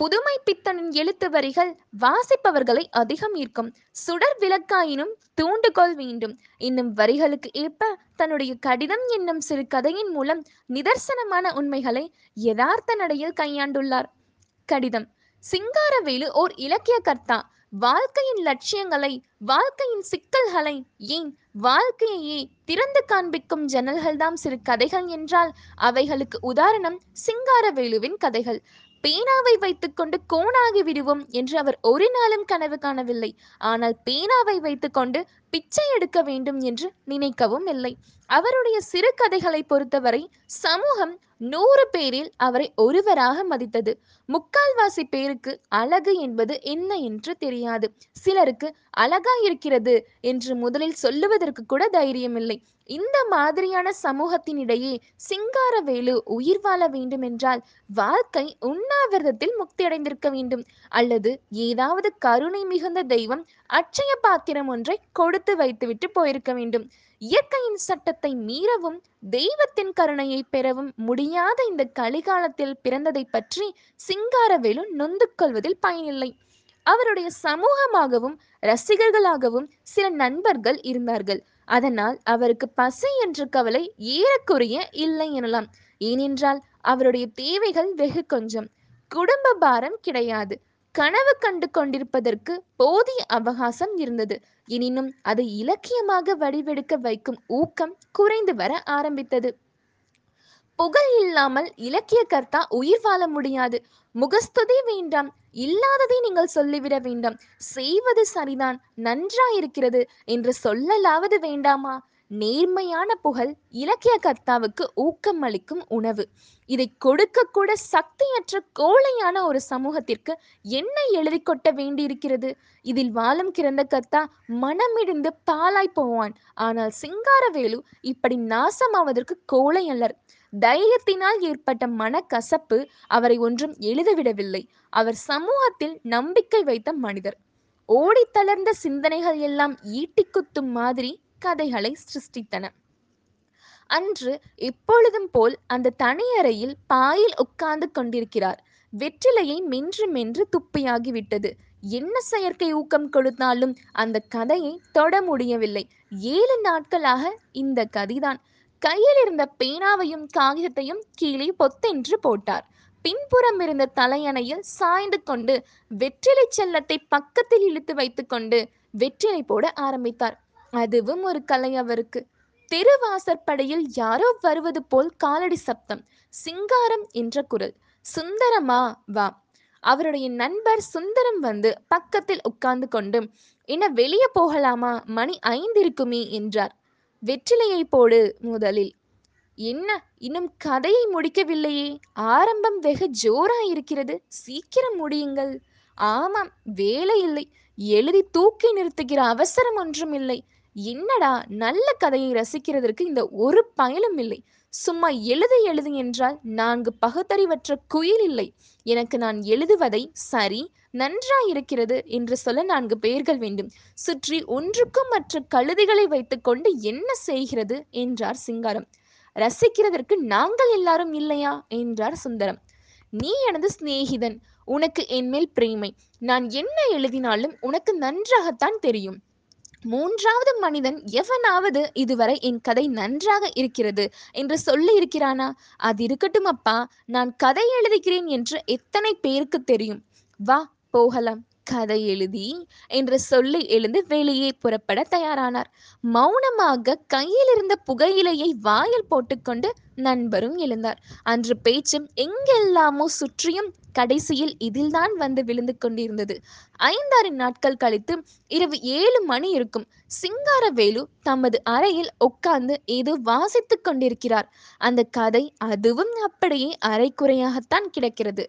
புதுமை பித்தனின் எழுத்து வரிகள் வாசிப்பவர்களை அதிகம் ஈர்க்கும். சுடர் விளக்காயினும் தூண்டுகோல் வேண்டும். இன்னும் வரிகளுக்கு ஏற்ப தன்னுடைய கடிதம் என்னும் சிறு கதையின் மூலம் நிதர்சனமான உண்மைகளை யதார்த்த நடையில் கையாண்டுள்ளார். கடிதம். சிங்காரவேலு ஓர் இலக்கிய கர்த்தா. வாழ்க்கையின் லட்சியங்களை வாழ்க்கையின் சிக்கல்களை ஏன் வாழ்க்கையையே திறந்து காண்பிக்கும் ஜன்னல்கள்தான் சிறு கதைகள் என்றால் அவைகளுக்கு உதாரணம் சிங்காரவேலுவின் கதைகள். பேனாவை வைத்துக்கொண்டு கோணாகி விடுவோம் என்று அவர் ஒரு நாளும் கனவு காணவில்லை. ஆனால் பேனாவை வைத்துக்கொண்டு பிச்சை எடுக்க வேண்டும் என்று நினைக்கவும் இல்லை. அவருடைய சிறு கதைகளை பொறுத்தவரை சமூகம் நூறு பேரில் அவரை ஒருவராக மதித்தது. முக்கால்வாசி பேருக்கு அழகு என்பது என்ன என்று தெரியாது. சிலருக்கு அழகா இருக்கிறது என்று முதலில் சொல்லுவதற்கு கூட தைரியமில்லை. இந்த மாதிரியான சமூகத்தினிடையே சிங்காரவேலு உயிர் வாழ வேண்டுமென்றால் வாழ்க்கை உண்ணாவிரதத்தில் முக்தியடைந்திருக்க வேண்டும். அல்லது ஏதாவது கருணை மிகுந்த தெய்வம் அட்சய பாத்திரம் ஒன்றை கொடுத்து வைத்துவிட்டு போயிருக்க வேண்டும். இயற்கையின் சட்டத்தை மீறவும் தெய்வத்தின் கருணையை பெறவும் முடியாத இந்த கலிகாலத்தில் பிறந்ததை பற்றி சிங்காரவேலு நொந்து கொள்வதில் பயனில்லை. அவருடைய சமூகமாகவும் ரசிகர்களாகவும் சில நண்பர்கள் இருந்தார்கள். அதனால் அவருக்கு பசி என்ற கவலை ஏறக்குறைய இல்லை எனலாம். ஏனென்றால் அவருடைய தேவைகள் வெகு கொஞ்சம். குடும்ப பாரம் கிடையாது. கனவு கண்டு கொண்டிருப்பதற்கு போதிய அவகாசம் இருந்தது. எனினும் அதை இலக்கியமாக வடிவெடுக்க வைக்கும் ஊக்கம் குறைந்து வர ஆரம்பித்தது. புகழ் இல்லாமல் இலக்கிய கர்த்தா உயிர் வாழ முடியாது. முகஸ்துதி வேண்டாம் இல்லாததை நீங்கள் சொல்லிவிட வேண்டாம். செய்வது சரிதான் நன்றாயிருக்கிறது என்று சொல்லலாவது வேண்டாமா? நேர்மையான புகழ் இலக்கிய கர்த்தாவுக்கு ஊக்கம் அளிக்கும் உணவு. இதை கொடுக்க கூட சக்தியற்ற கோழையான ஒரு சமூகத்திற்கு என்ன எழுதி கொட்ட வேண்டியிருக்கிறது? இதில் வாழும் கிறந்த கர்த்தா மனமிடிந்து பாலாய் போவான். ஆனால் சிங்காரவேலு இப்படி நாசமாவதற்கு கோழை அல்லர் தைரியத்தினால் ஏற்பட்ட மனக்கசப்பு அவரை ஒன்றும் எழுதவிடவில்லை. அவர் சமூகத்தில் நம்பிக்கை வைத்த மனிதர். ஓடி தளர்ந்த சிந்தனைகள் எல்லாம் ஈட்டி குத்தும் மாதிரி கதைகளை சிருஷ்டித்தன. அன்று எப்பொழுதும் போல் அந்த தனியறையில் பாயில் உட்கார்ந்து கொண்டிருக்கிறார். வெற்றிலையை மென்று மென்று துப்பியாகிவிட்டது என்ன செயற்கை ஊக்கம் கொடுத்தாலும் அந்த கதையை தொட முடியவில்லை. ஏழு நாட்களாக இந்த கதிதான். கையில் இருந்த பேனாவையும் காகிதத்தையும் கீழே பொத்தென்று போட்டார். பின்புறம் இருந்த தலையணையில் சாய்ந்து கொண்டு வெற்றிலை செல்லத்தை பக்கத்தில் இழுத்து வைத்துக்கொண்டு வெற்றிலை போட ஆரம்பித்தார். அதுவும் ஒரு கலை அவருக்கு. திருவாசற்படையில் யாரோ வருவது போல் காலடி சப்தம் சிங்காரம் என்ற குரல் சுந்தரமா வா. அவருடைய நண்பர் சுந்தரம் வந்து பக்கத்தில் உட்கார்ந்து கொண்டு என்ன வெளியே போகலாமா? மணி ஐந்து இருக்குமே என்றார். வெற்றிலையை போடு முதலில். என்ன இன்னும் கதையை முடிக்கவில்லையே? ஆரம்பம் வெகு ஜோரா இருக்கிறது சீக்கிரம் முடியுங்கள். ஆமாம் வேலை இல்லை. எழுதி தூக்கி நிறுத்துகிற அவசரம் ஒன்றும் இல்லை. என்னடா நல்ல கதையை ரசிக்கிறதற்கு இந்த ஒரு பயனும் இல்லை. சும்மா எழுது எழுது என்றால் நான்கு பகுத்தறிவற்ற குயில் இல்லை. எனக்கு நான் எழுதுவதை சரி நன்றாயிருக்கிறது என்று சொல்ல நான்கு பெயர்கள் வேண்டும். சுற்றி ஒன்றுக்கும் மற்ற கழுதைகளை வைத்துக்கொண்டு என்ன செய்கிறது? என்றார் சிங்காரம். ரசிக்கிறதற்கு நாங்கள் எல்லாரும் இல்லையா? என்றார் சுந்தரம். நீ எனது சிநேகிதன் உனக்கு என்மேல் பிரேமை. நான் என்ன எழுதினாலும் உனக்கு நன்றாகத்தான் தெரியும். மூன்றாவது மனிதன் எவனாவது இதுவரை என் கதை நன்றாக இருக்கிறது என்று சொல்லி இருக்கிறானா? அது இருக்கட்டும் அப்பா நான் கதை எழுதுகிறேன் என்று எத்தனை பேருக்கு தெரியும். வா போகலாம். கதை எழுதி என்று சொல்லி எழுந்து வெளியே புறப்பட தயாரானார். மௌனமாக கையில் இருந்த புகையிலையை வாயில் போட்டுக்கொண்டு நண்பரும் எழுந்தார். அன்று பேச்சும் எங்கெல்லாமோ சுற்றியும் கடைசியில் இதில்தான் வந்து விழுந்து கொண்டிருந்தது. ஐந்தாறு நாட்கள் கழித்து இரவு ஏழு மணி இருக்கும். சிங்காரவேலு தமது அறையில் உட்கார்ந்து ஏதோ வாசித்துக் கொண்டிருக்கிறார். அந்த கதை அதுவும் அப்படியே அரைக்குறையாகத்தான் கிடக்கிறது.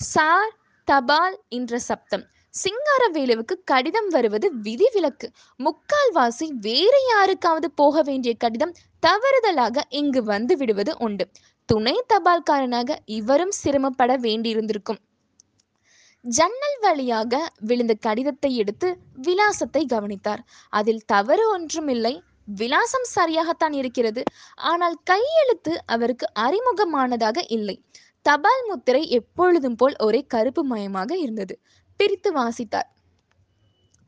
சார் தபால் என்ற சப்தம். சிங்காரவேலுவுக்கு கடிதம் வருவது விதிவிலக்கு. முக்கால்வாசி வேறு யாருக்காவது போக வேண்டிய கடிதம் தவறுதலாக இங்கு வந்து விடுவது உண்டு. துணை தபால்காரனாக இவரும் சிரமப்பட வேண்டியிருந்திருக்கும். ஜன்னல் வழியாக விழுந்த கடிதத்தை எடுத்து விலாசத்தை கவனித்தார். அதில் தவறு ஒன்றுமில்லை விலாசம் சரியாகத்தான் இருக்கிறது. ஆனால் கையெழுத்து அவருக்கு அறிமுகமானதாக இல்லை. தபால் முத்திரை எப்பொழுதும் போல் ஒரே கருப்பு மயமாக இருந்தது. பிரித்து வாசித்தார்.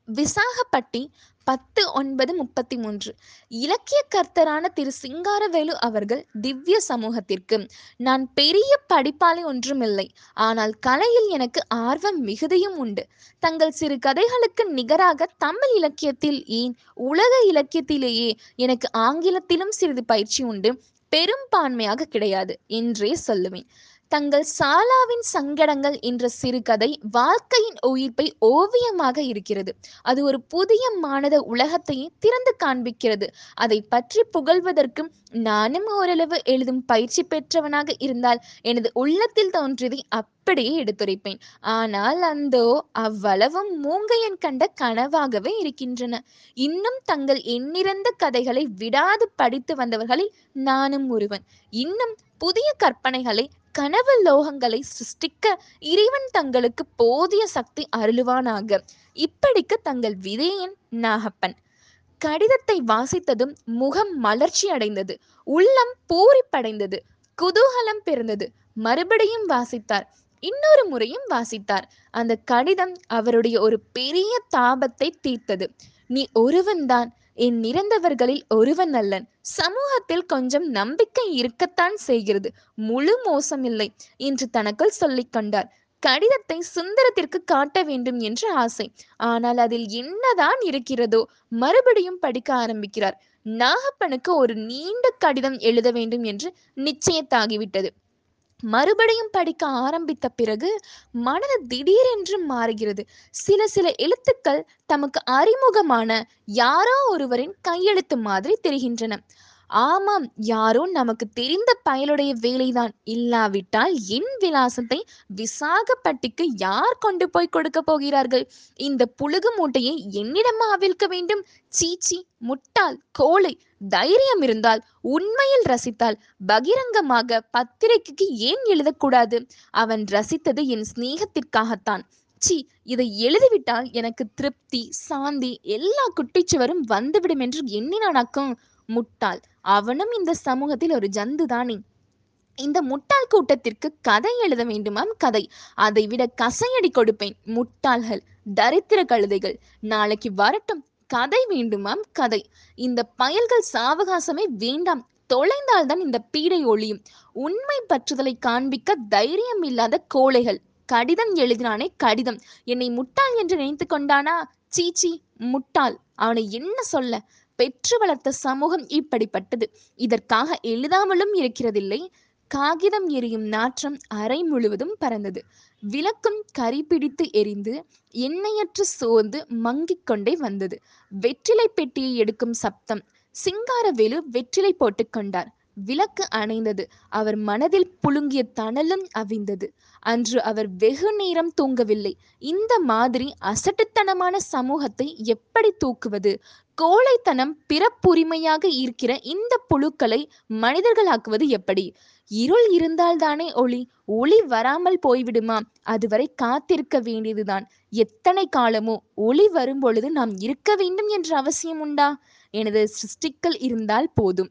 விசாகப்பட்டி பத்து ஒன்பது முப்பத்தி மூன்று இலக்கிய கர்த்தரான திரு சிங்காரவேலு அவர்கள் திவ்ய சமூகத்திற்கு நான் பெரிய படிப்பாளி ஒன்றுமில்லை. ஆனால் கலையில் எனக்கு ஆர்வம் மிகுதியும் உண்டு. தங்கள் சிறு கதைகளுக்கு நிகராக தமிழ் இலக்கியத்தில் ஏன் உலக இலக்கியத்திலேயே எனக்கு ஆங்கிலத்திலும் சிறிது பயிற்சி உண்டு. பெரும்பான்மையாக கிடையாது என்றே சொல்லுவேன். தங்கள் சாலாவின் சங்கடங்கள் என்ற சிறுகதை வாழ்க்கையின் உயிர்ப்பை ஓவியமாக இருக்கிறது. அது ஒரு புதிய மானத உலகத்தையே திறந்து காண்பிக்கிறது. அதை பற்றி புகழ்வதற்கும் நானும் ஓரளவு எழுதும் பயிற்சி பெற்றவனாக இருந்தால் எனது உள்ளத்தில் தோன்றியதை அப்படியே எடுத்துரைப்பேன். ஆனால் அந்தோ அவ்வளவும் மூங்கையன் கண்ட கனவாகவே இருக்கின்றன. இன்னும் தங்கள் எண்ணிறந்த கதைகளை விடாது படித்து வந்தவர்களில் நானும் ஒருவன். இன்னும் புதிய கற்பனைகளை கனவு லோகங்களை சிருஷ்டிக்க இறைவன் தங்களுக்கு போதிய சக்தி அருளுவானாக. இப்படிக்கு தங்கள் விதேயன் நாகப்பன். கடிதத்தை வாசித்ததும் முகம் மலர்ச்சி அடைந்தது. உள்ளம் பூரிப்படைந்தது. குதூகலம் பிறந்தது. மறுபடியும் வாசித்தார். இன்னொரு முறையும் வாசித்தார். அந்த கடிதம் அவருடைய ஒரு பெரிய தாபத்தை தீர்த்தது. நீ ஒருவன்தான் என் நிறந்தவர்களில் ஒருவன் அல்லன். சமூகத்தில் கொஞ்சம் நம்பிக்கை இருக்கத்தான் செய்கிறது. முழு மோசமில்லை என்று தனக்குள் சொல்லிக் கொண்டார். கடிதத்தை சுந்தரத்திற்கு காட்ட வேண்டும் என்று ஆசை. ஆனால் அதில் என்னதான் இருக்கிறதோ மறுபடியும் படிக்க ஆரம்பிக்கிறார். நாகப்பனுக்கு ஒரு நீண்ட கடிதம் எழுத வேண்டும் என்று நிச்சயத்தாகிவிட்டது. மறுபடியும் படிக்க ஆரம்பித்த பிறகு மனது திடீரென்று மாறுகிறது. சில சில எழுத்துக்கள் தமக்கு அறிமுகமான யாரோ ஒருவரின் கையெழுத்து மாதிரி தெரிகின்றன. ஆமாம் யாரோ நமக்கு தெரிந்த பயலுடைய வேலைதான். இல்லாவிட்டால் என் விலாசத்தை விசாகப்பட்டிக்கு யார் கொண்டு போய் கொடுக்க போகிறார்கள்? இந்த புழுகு மூட்டையை என்னிடமா அவிழ்க்க வேண்டும்? சீச்சி முட்டாள் கோழை தைரியம் இருந்தால் உண்மையில் ரசித்தால் பகிரங்கமாக பத்திரிகைக்கு ஏன் எழுதக்கூடாது? அவன் ரசித்தது என் சிநேகத்திற்காகத்தான். சி இதை எழுதிவிட்டால் எனக்கு திருப்தி சாந்தி எல்லா குட்டிச்சுவரும் வந்துவிடும் என்று எண்ணினானாக்கும். முட்டாள். அவனும் இந்த சமூகத்தில் ஒரு ஜந்து தானே. இந்த முட்டாள் கூட்டத்திற்கு கதை எழுத வேண்டுமாம் கதை. அதை விட கசையடி கொடுப்பேன் முட்டாள்கள். தரித்திர கழுதைகள். நாளைக்கு வரட்டும். கதை வேண்டுமாம் கதை. இந்த பயல்கள் சாவகாசமே வேண்டாம். தொலைந்தால்தான் இந்த பீடை ஒளியும் உண்மை பற்றுதலை காண்பிக்க தைரியம் இல்லாத கோழைகள். கடிதம் எழுதினானே கடிதம். என்னை முட்டாள் என்று நினைத்து கொண்டானா? சீச்சி முட்டாள். அவனை என்ன சொல்ல? பெற்று வளர்த்த சமூகம் இப்படிப்பட்டது. இதற்காக எழுதாமலும் இருக்கிறதில்லை. காகிதம் எரியும் நாற்றம் அறை முழுவதும் பறந்தது. விளக்கும் கரி பிடித்து எரிந்து எண்ணெயற்று சோர்ந்து மங்கிக் கொண்டே வந்தது. வெற்றிலை பெட்டியை எடுக்கும் சப்தம் சிங்காரவேலு வெற்றிலை போட்டுக்கொண்டார் விளக்கு அணைந்தது. அவர் மனதில் புழுங்கிய தணலும் அவிந்தது. அன்று அவர் வெகு நேரம் தூங்கவில்லை. இந்த மாதிரி அசட்டுத்தனமான சமூகத்தை எப்படி தூக்குவது? கோழைத்தனம் பிறப்புரிமையாக இருக்கிற இந்த புழுக்களை மனிதர்களாக்குவது எப்படி? இருள் இருந்தால்தானே ஒளி ஒளி வராமல் போய்விடுமா? அதுவரை காத்திருக்க வேண்டியதுதான். எத்தனை காலமோ ஒளி வரும்பொழுது நாம் இருக்க வேண்டும் என்ற அவசியம் உண்டா? எனது சிருஷ்டிக்கள் இருந்தால் போதும்.